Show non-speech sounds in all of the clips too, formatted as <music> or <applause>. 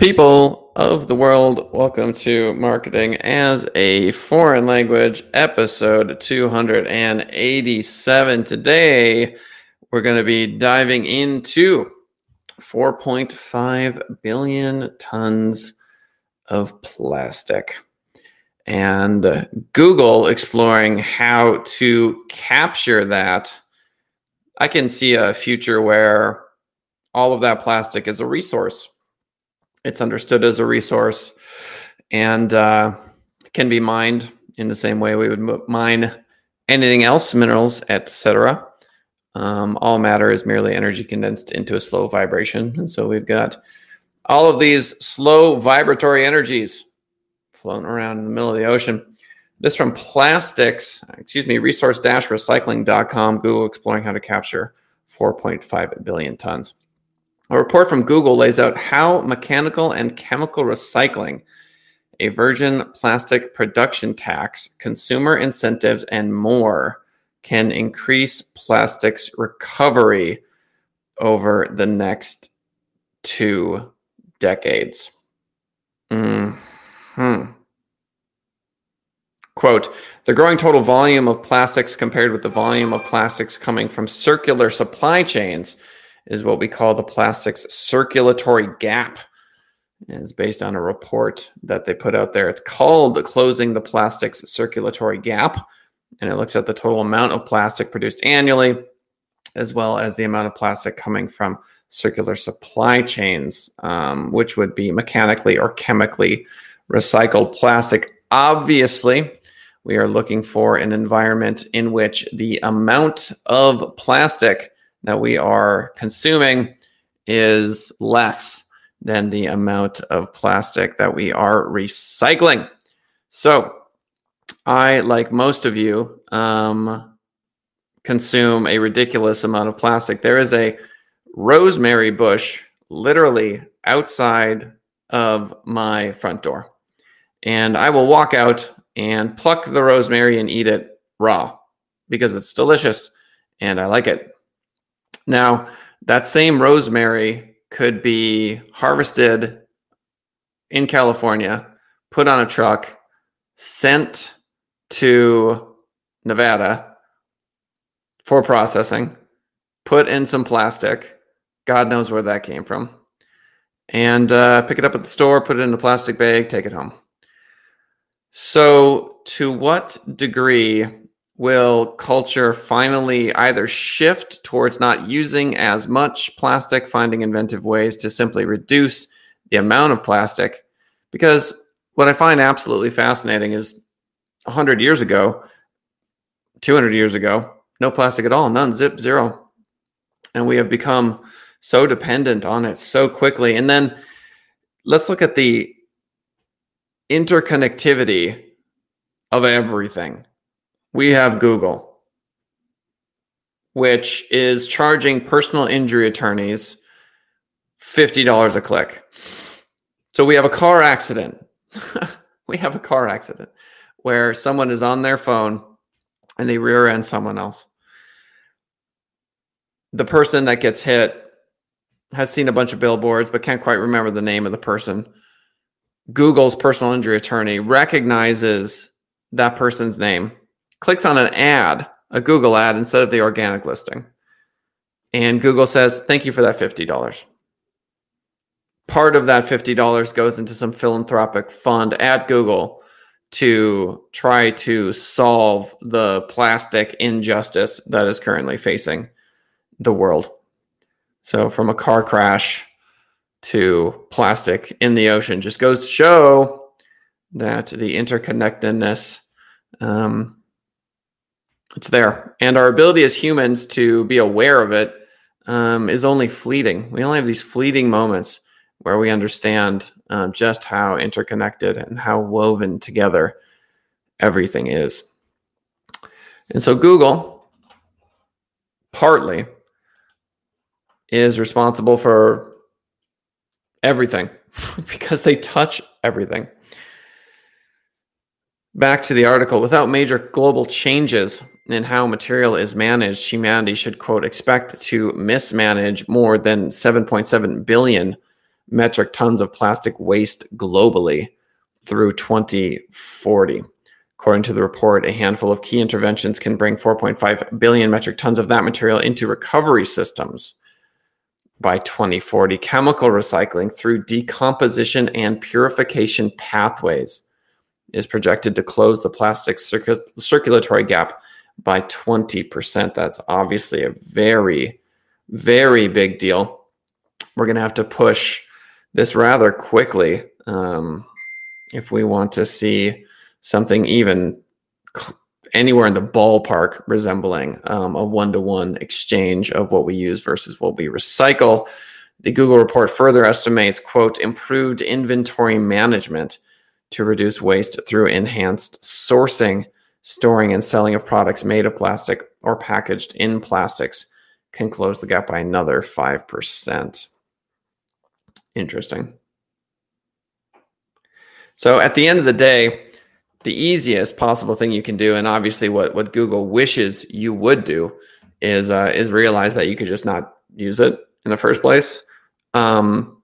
People of the world, welcome to Marketing as a Foreign Language, episode 287. Today, we're going to be diving into 4.5 billion tons of plastic and Google exploring how to capture that. I can see a future where all of that plastic is a resource it's understood as a resource and uh, can be mined in the same way we would mine anything else, minerals, etc. Um, all matter is merely energy condensed into a slow vibration. And so we've got all of these slow vibratory energies floating around in the middle of the ocean. This from plastics, excuse me, resource-recycling.com, Google exploring how to capture 4.5 billion tons. A report from Google lays out how mechanical and chemical recycling, a virgin plastic production tax, consumer incentives, and more can increase plastics recovery over the next two decades. Hmm. Quote, the growing total volume of plastics compared with the volume of plastics coming from circular supply chains is what we call the plastics circulatory gap. It's based on a report that they put out there. It's called Closing the Plastics Circulatory Gap. And it looks at the total amount of plastic produced annually, as well as the amount of plastic coming from circular supply chains, um, which would be mechanically or chemically recycled plastic. Obviously, we are looking for an environment in which the amount of plastic that we are consuming is less than the amount of plastic that we are recycling. So, I, like most of you, um, consume a ridiculous amount of plastic. There is a rosemary bush literally outside of my front door. And I will walk out and pluck the rosemary and eat it raw because it's delicious and I like it. Now, that same rosemary could be harvested in California, put on a truck, sent to Nevada for processing, put in some plastic. God knows where that came from. And uh, pick it up at the store, put it in a plastic bag, take it home. So, to what degree will culture finally either shift towards not using as much plastic, finding inventive ways to simply reduce the amount of plastic? Because what I find absolutely fascinating is 100 years ago, 200 years ago, no plastic at all, none, zip, zero. And we have become so dependent on it so quickly. And then let's look at the interconnectivity of everything we have Google, which is charging personal injury attorneys $50 a click. So we have a car accident. <laughs> we have a car accident where someone is on their phone and they rear end someone else. The person that gets hit has seen a bunch of billboards but can't quite remember the name of the person. Google's personal injury attorney recognizes that person's name clicks on an ad, a Google ad, instead of the organic listing. And Google says, thank you for that $50. Part of that $50 goes into some philanthropic fund at Google to try to solve the plastic injustice that is currently facing the world. So, from a car crash to plastic in the ocean, just goes to show that the interconnectedness um, it's there. And our ability as humans to be aware of it um, is only fleeting. We only have these fleeting moments where we understand um, just how interconnected and how woven together everything is. And so Google partly is responsible for everything <laughs> because they touch everything. Back to the article without major global changes in how material is managed, humanity should, quote, expect to mismanage more than 7.7 billion metric tons of plastic waste globally through 2040. According to the report, a handful of key interventions can bring 4.5 billion metric tons of that material into recovery systems by 2040. Chemical recycling through decomposition and purification pathways is projected to close the plastic circu- circulatory gap by 20%. That's obviously a very, very big deal. We're going to have to push this rather quickly um, if we want to see something even anywhere in the ballpark resembling um, a one to one exchange of what we use versus what we recycle. The Google report further estimates, quote, improved inventory management to reduce waste through enhanced sourcing, storing, and selling of products made of plastic or packaged in plastics can close the gap by another 5%. Interesting. So at the end of the day, the easiest possible thing you can do, and obviously what, what Google wishes you would do, is uh, is realize that you could just not use it in the first place. Um,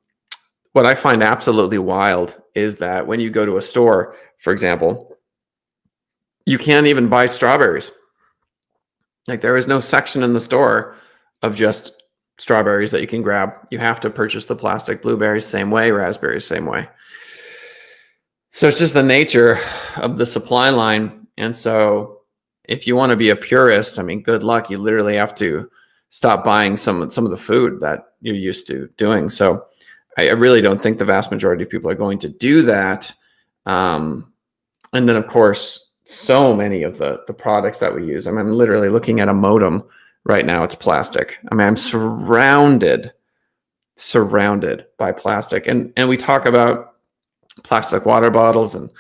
what I find absolutely wild is that when you go to a store, for example, you can't even buy strawberries. Like there is no section in the store of just strawberries that you can grab. You have to purchase the plastic blueberries same way, raspberries same way. So it's just the nature of the supply line. And so if you want to be a purist, I mean, good luck. You literally have to stop buying some some of the food that you're used to doing. So I, really don't think the vast majority of people are going to do that. Um, and then, of course, so many of the the products that we use. I mean, I'm literally looking at a modem right now. It's plastic. I mean, I'm surrounded, surrounded by plastic, and and we talk about plastic water bottles, and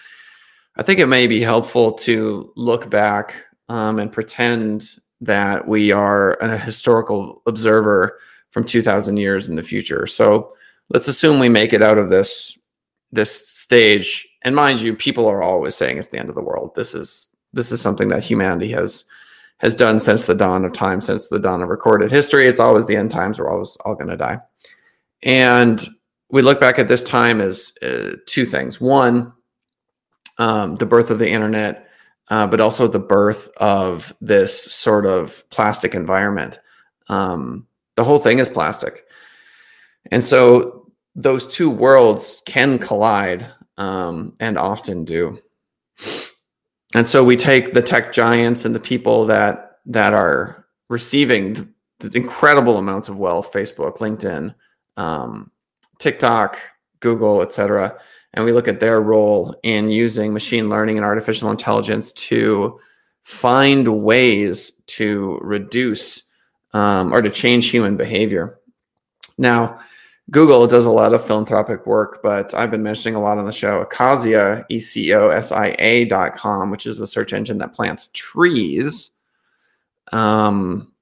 I think it may be helpful to look back um, and pretend that we are a historical observer from 2,000 years in the future. So let's assume we make it out of this this stage and mind you people are always saying it's the end of the world. This is this is something that humanity has has done since the dawn of time since the dawn of recorded history. It's always the end times. We're always all going to die. And we look back at this time as uh, two things. One um, the birth of the internet uh, but also the birth of this sort of plastic environment. Um, the whole thing is plastic. And so those two worlds can collide um, and often do. And so we take the tech giants and the people that that are receiving the, the incredible amounts of wealth, Facebook, LinkedIn, um, TikTok, Google, etc., and we look at their role in using machine learning and artificial intelligence to find ways to reduce um, or to change human behavior. Now, Google does a lot of philanthropic work, but I've been mentioning a lot on the show. Ecosia, E C O S I A dot com, which is a search engine that plants trees. Um,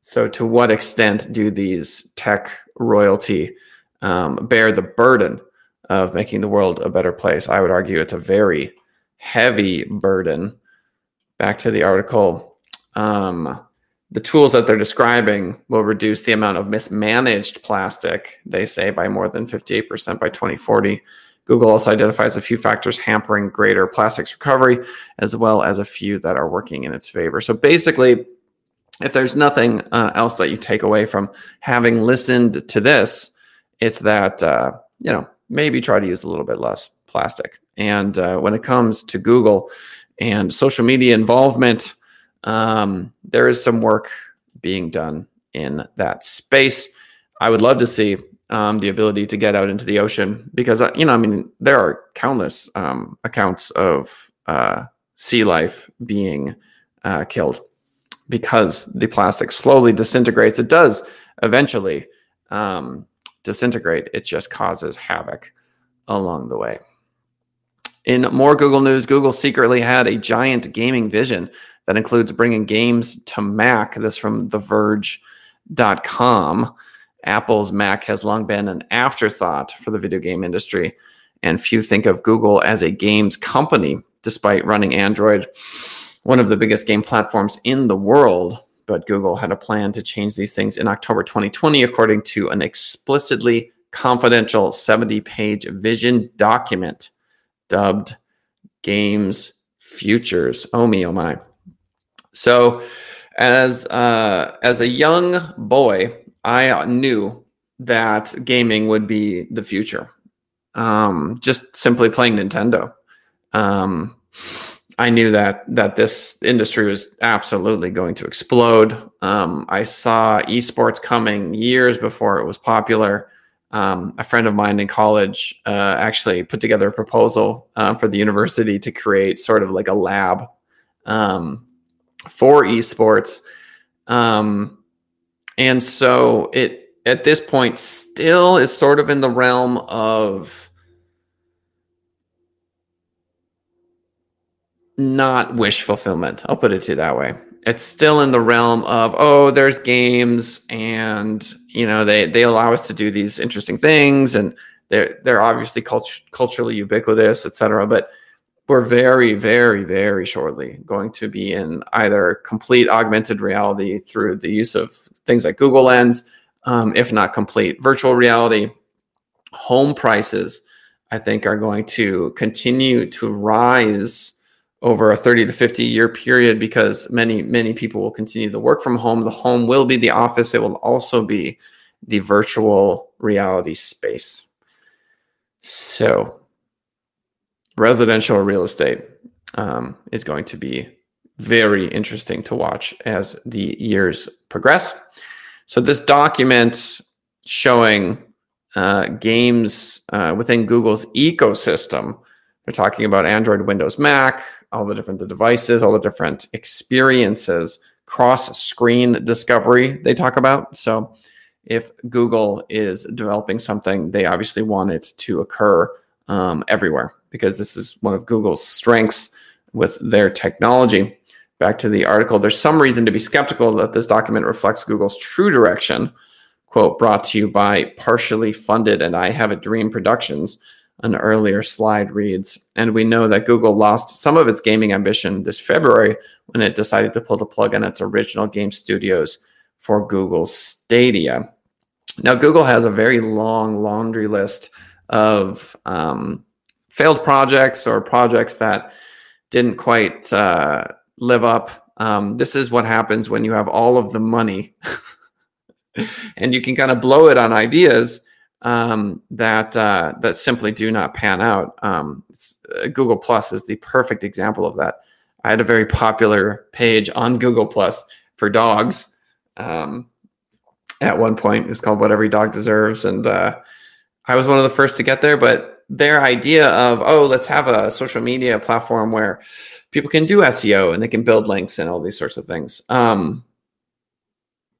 so, to what extent do these tech royalty um, bear the burden of making the world a better place? I would argue it's a very heavy burden. Back to the article. Um, the tools that they're describing will reduce the amount of mismanaged plastic, they say, by more than 58% by 2040. Google also identifies a few factors hampering greater plastics recovery, as well as a few that are working in its favor. So basically, if there's nothing uh, else that you take away from having listened to this, it's that, uh, you know, maybe try to use a little bit less plastic. And uh, when it comes to Google and social media involvement, um, there is some work being done in that space. I would love to see um, the ability to get out into the ocean because, uh, you know, I mean, there are countless um, accounts of uh, sea life being uh, killed because the plastic slowly disintegrates. It does eventually um, disintegrate, it just causes havoc along the way. In more Google news, Google secretly had a giant gaming vision that includes bringing games to Mac. This from TheVerge.com. Apple's Mac has long been an afterthought for the video game industry, and few think of Google as a games company, despite running Android, one of the biggest game platforms in the world. But Google had a plan to change these things in October 2020, according to an explicitly confidential 70 page vision document dubbed Games Futures. Oh, me, oh, my. So, as, uh, as a young boy, I knew that gaming would be the future. Um, just simply playing Nintendo. Um, I knew that that this industry was absolutely going to explode. Um, I saw esports coming years before it was popular. Um, a friend of mine in college uh, actually put together a proposal uh, for the university to create sort of like a lab um, for esports, um, and so it at this point still is sort of in the realm of not wish fulfillment. I'll put it to that way. It's still in the realm of oh, there's games, and you know they they allow us to do these interesting things, and they're they're obviously cult- culturally ubiquitous, etc. But we're very, very, very shortly going to be in either complete augmented reality through the use of things like Google Lens, um, if not complete virtual reality. Home prices, I think, are going to continue to rise over a 30 to 50 year period because many many people will continue to work from home. The home will be the office. It will also be the virtual reality space. So residential real estate um, is going to be very interesting to watch as the years progress so this document showing uh, games uh, within google's ecosystem they're talking about android windows mac all the different the devices, all the different experiences, cross screen discovery they talk about. So if Google is developing something, they obviously want it to occur um, everywhere because this is one of Google's strengths with their technology. Back to the article, there's some reason to be skeptical that this document reflects Google's true direction. Quote brought to you by partially funded and I Have a Dream Productions an earlier slide reads. And we know that Google lost some of its gaming ambition this February when it decided to pull the plug on its original game studios for Google Stadia. Now, Google has a very long laundry list of um, failed projects or projects that didn't quite uh, live up. Um, this is what happens when you have all of the money <laughs> and you can kind of blow it on ideas um, that uh, that simply do not pan out. Um, uh, Google Plus is the perfect example of that. I had a very popular page on Google Plus for dogs. Um, at one point, it's called "What Every Dog Deserves," and uh, I was one of the first to get there. But their idea of oh, let's have a social media platform where people can do SEO and they can build links and all these sorts of things um,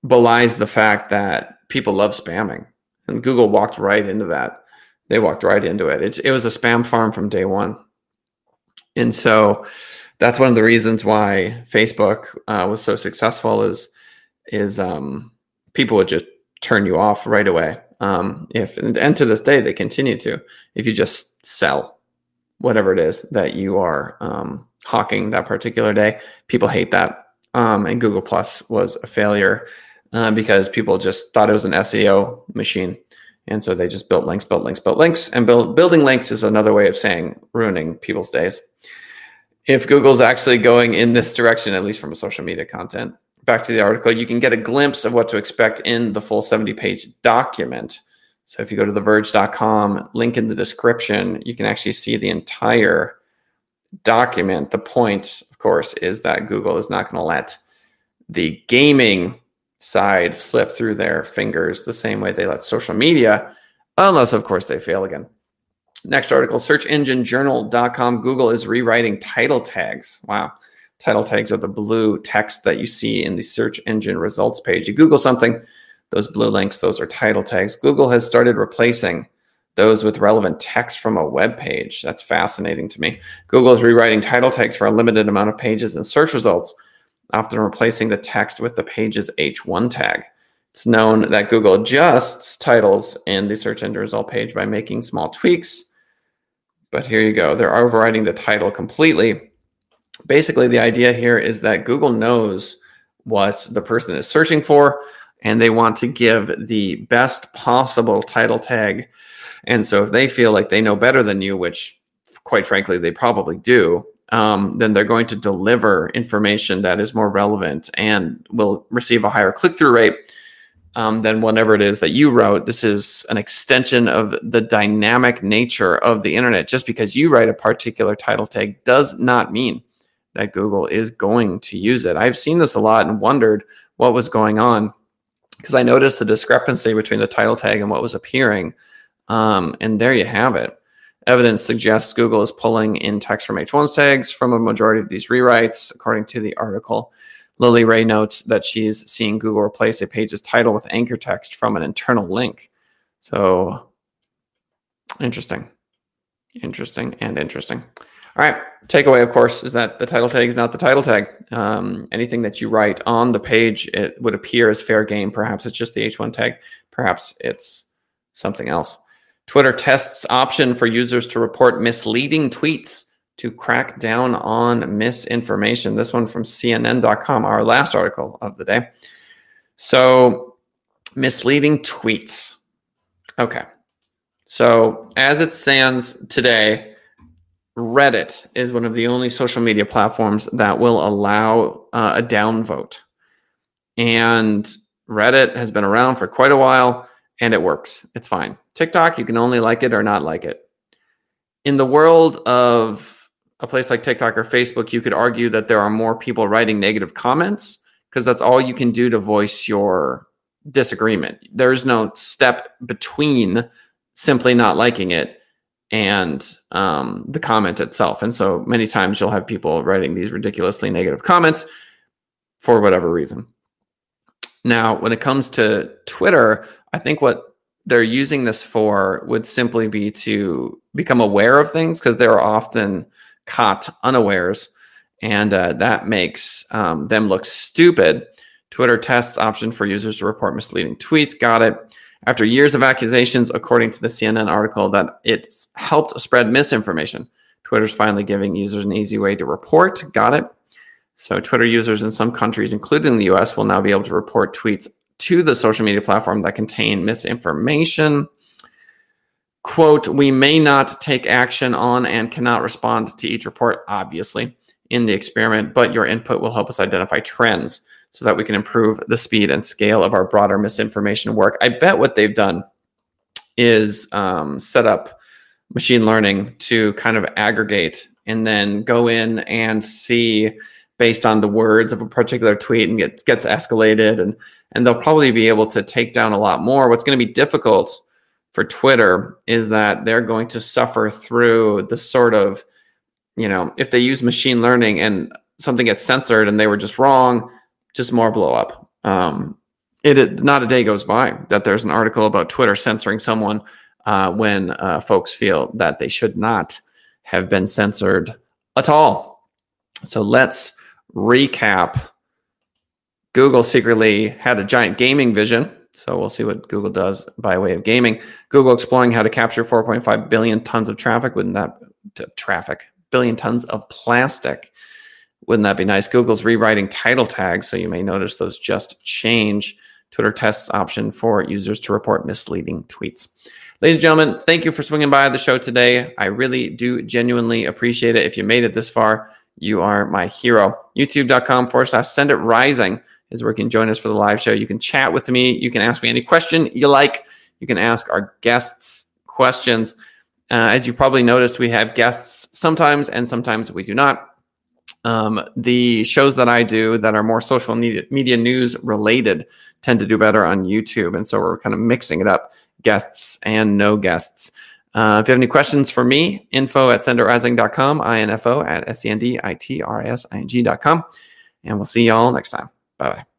belies the fact that people love spamming and Google walked right into that. They walked right into it. It, it was a spam farm from day one. And so that's one of the reasons why Facebook uh, was so successful is is um, people would just turn you off right away. Um, if and, to this day they continue to. If you just sell whatever it is that you are um, hawking that particular day, people hate that. Um, and Google Plus was a failure uh, because people just thought it was an SEO machine. And so they just built links, built links, built links. And build, building links is another way of saying ruining people's days. If Google's actually going in this direction, at least from a social media content, back to the article, you can get a glimpse of what to expect in the full 70 page document. So if you go to theverge.com, link in the description, you can actually see the entire document. The point, of course, is that Google is not going to let the gaming side slip through their fingers the same way they let social media, unless, of course, they fail again. Next article searchenginejournal.com. Google is rewriting title tags. Wow. Title tags are the blue text that you see in the search engine results page. You Google something, those blue links, those are title tags. Google has started replacing those with relevant text from a web page. That's fascinating to me. Google is rewriting title tags for a limited amount of pages in search results often replacing the text with the page's H1 tag. It's known that Google adjusts titles in the search engine result page by making small tweaks. But here you go. They're overriding the title completely. Basically, the idea here is that Google knows what the person is searching for and they want to give the best possible title tag. And so if they feel like they know better than you, which quite frankly they probably do, um, then they're going to deliver information that is more relevant and will receive a higher click through rate um, than whatever it is that you wrote. This is an extension of the dynamic nature of the internet. Just because you write a particular title tag does not mean that Google is going to use it. I've seen this a lot and wondered what was going on because I noticed the discrepancy between the title tag and what was appearing. Um, and there you have it. Evidence suggests Google is pulling in text from H1's tags from a majority of these rewrites, according to the article. Lily Ray notes that she's seeing Google replace a page's title with anchor text from an internal link. So interesting, interesting, and interesting. All right. Takeaway, of course, is that the title tag is not the title tag. Um, anything that you write on the page, it would appear as fair game. Perhaps it's just the H1 tag. Perhaps it's something else. Twitter tests option for users to report misleading tweets to crack down on misinformation. This one from CNN.com, our last article of the day. So, misleading tweets. Okay. So, as it stands today, Reddit is one of the only social media platforms that will allow uh, a downvote. And Reddit has been around for quite a while and it works. It's fine. TikTok, you can only like it or not like it. In the world of a place like TikTok or Facebook, you could argue that there are more people writing negative comments because that's all you can do to voice your disagreement. There's no step between simply not liking it and um, the comment itself. And so many times you'll have people writing these ridiculously negative comments for whatever reason. Now, when it comes to Twitter, I think what they're using this for would simply be to become aware of things because they're often caught unawares, and uh, that makes um, them look stupid. Twitter tests option for users to report misleading tweets. Got it. After years of accusations, according to the CNN article, that it's helped spread misinformation, Twitter's finally giving users an easy way to report. Got it. So, Twitter users in some countries, including the US, will now be able to report tweets to the social media platform that contain misinformation quote, we may not take action on and cannot respond to each report, obviously, in the experiment, but your input will help us identify trends so that we can improve the speed and scale of our broader misinformation work. I bet what they've done is um, set up machine learning to kind of aggregate and then go in and see based on the words of a particular tweet and get, gets escalated and and they'll probably be able to take down a lot more what's going to be difficult for Twitter is that they're going to suffer through the sort of, you know, if they use machine learning and something gets censored and they were just wrong, just more blow up. Um, it, not a day goes by that there's an article about Twitter censoring someone uh, when uh, folks feel that they should not have been censored at all. So let's recap. Google secretly had a giant gaming vision so we'll see what Google does by way of gaming. Google exploring how to capture 4.5 billion tons of traffic. Wouldn't that traffic? Billion tons of plastic. Wouldn't that be nice? Google's rewriting title tags, so you may notice those just change. Twitter tests option for users to report misleading tweets. Ladies and gentlemen, thank you for swinging by the show today. I really do genuinely appreciate it. If you made it this far, you are my hero. YouTube.com forward slash send it rising is where you can join us for the live show. You can chat with me. You can ask me any question you like. You can ask our guests questions. Uh, as you probably noticed, we have guests sometimes, and sometimes we do not. Um, the shows that I do that are more social media, media news related tend to do better on YouTube. And so we're kind of mixing it up guests and no guests. Uh, if you have any questions for me, info at senditrising.com, info at s e n d i t r i s i n g.com. And we'll see y'all next time. Bye bye.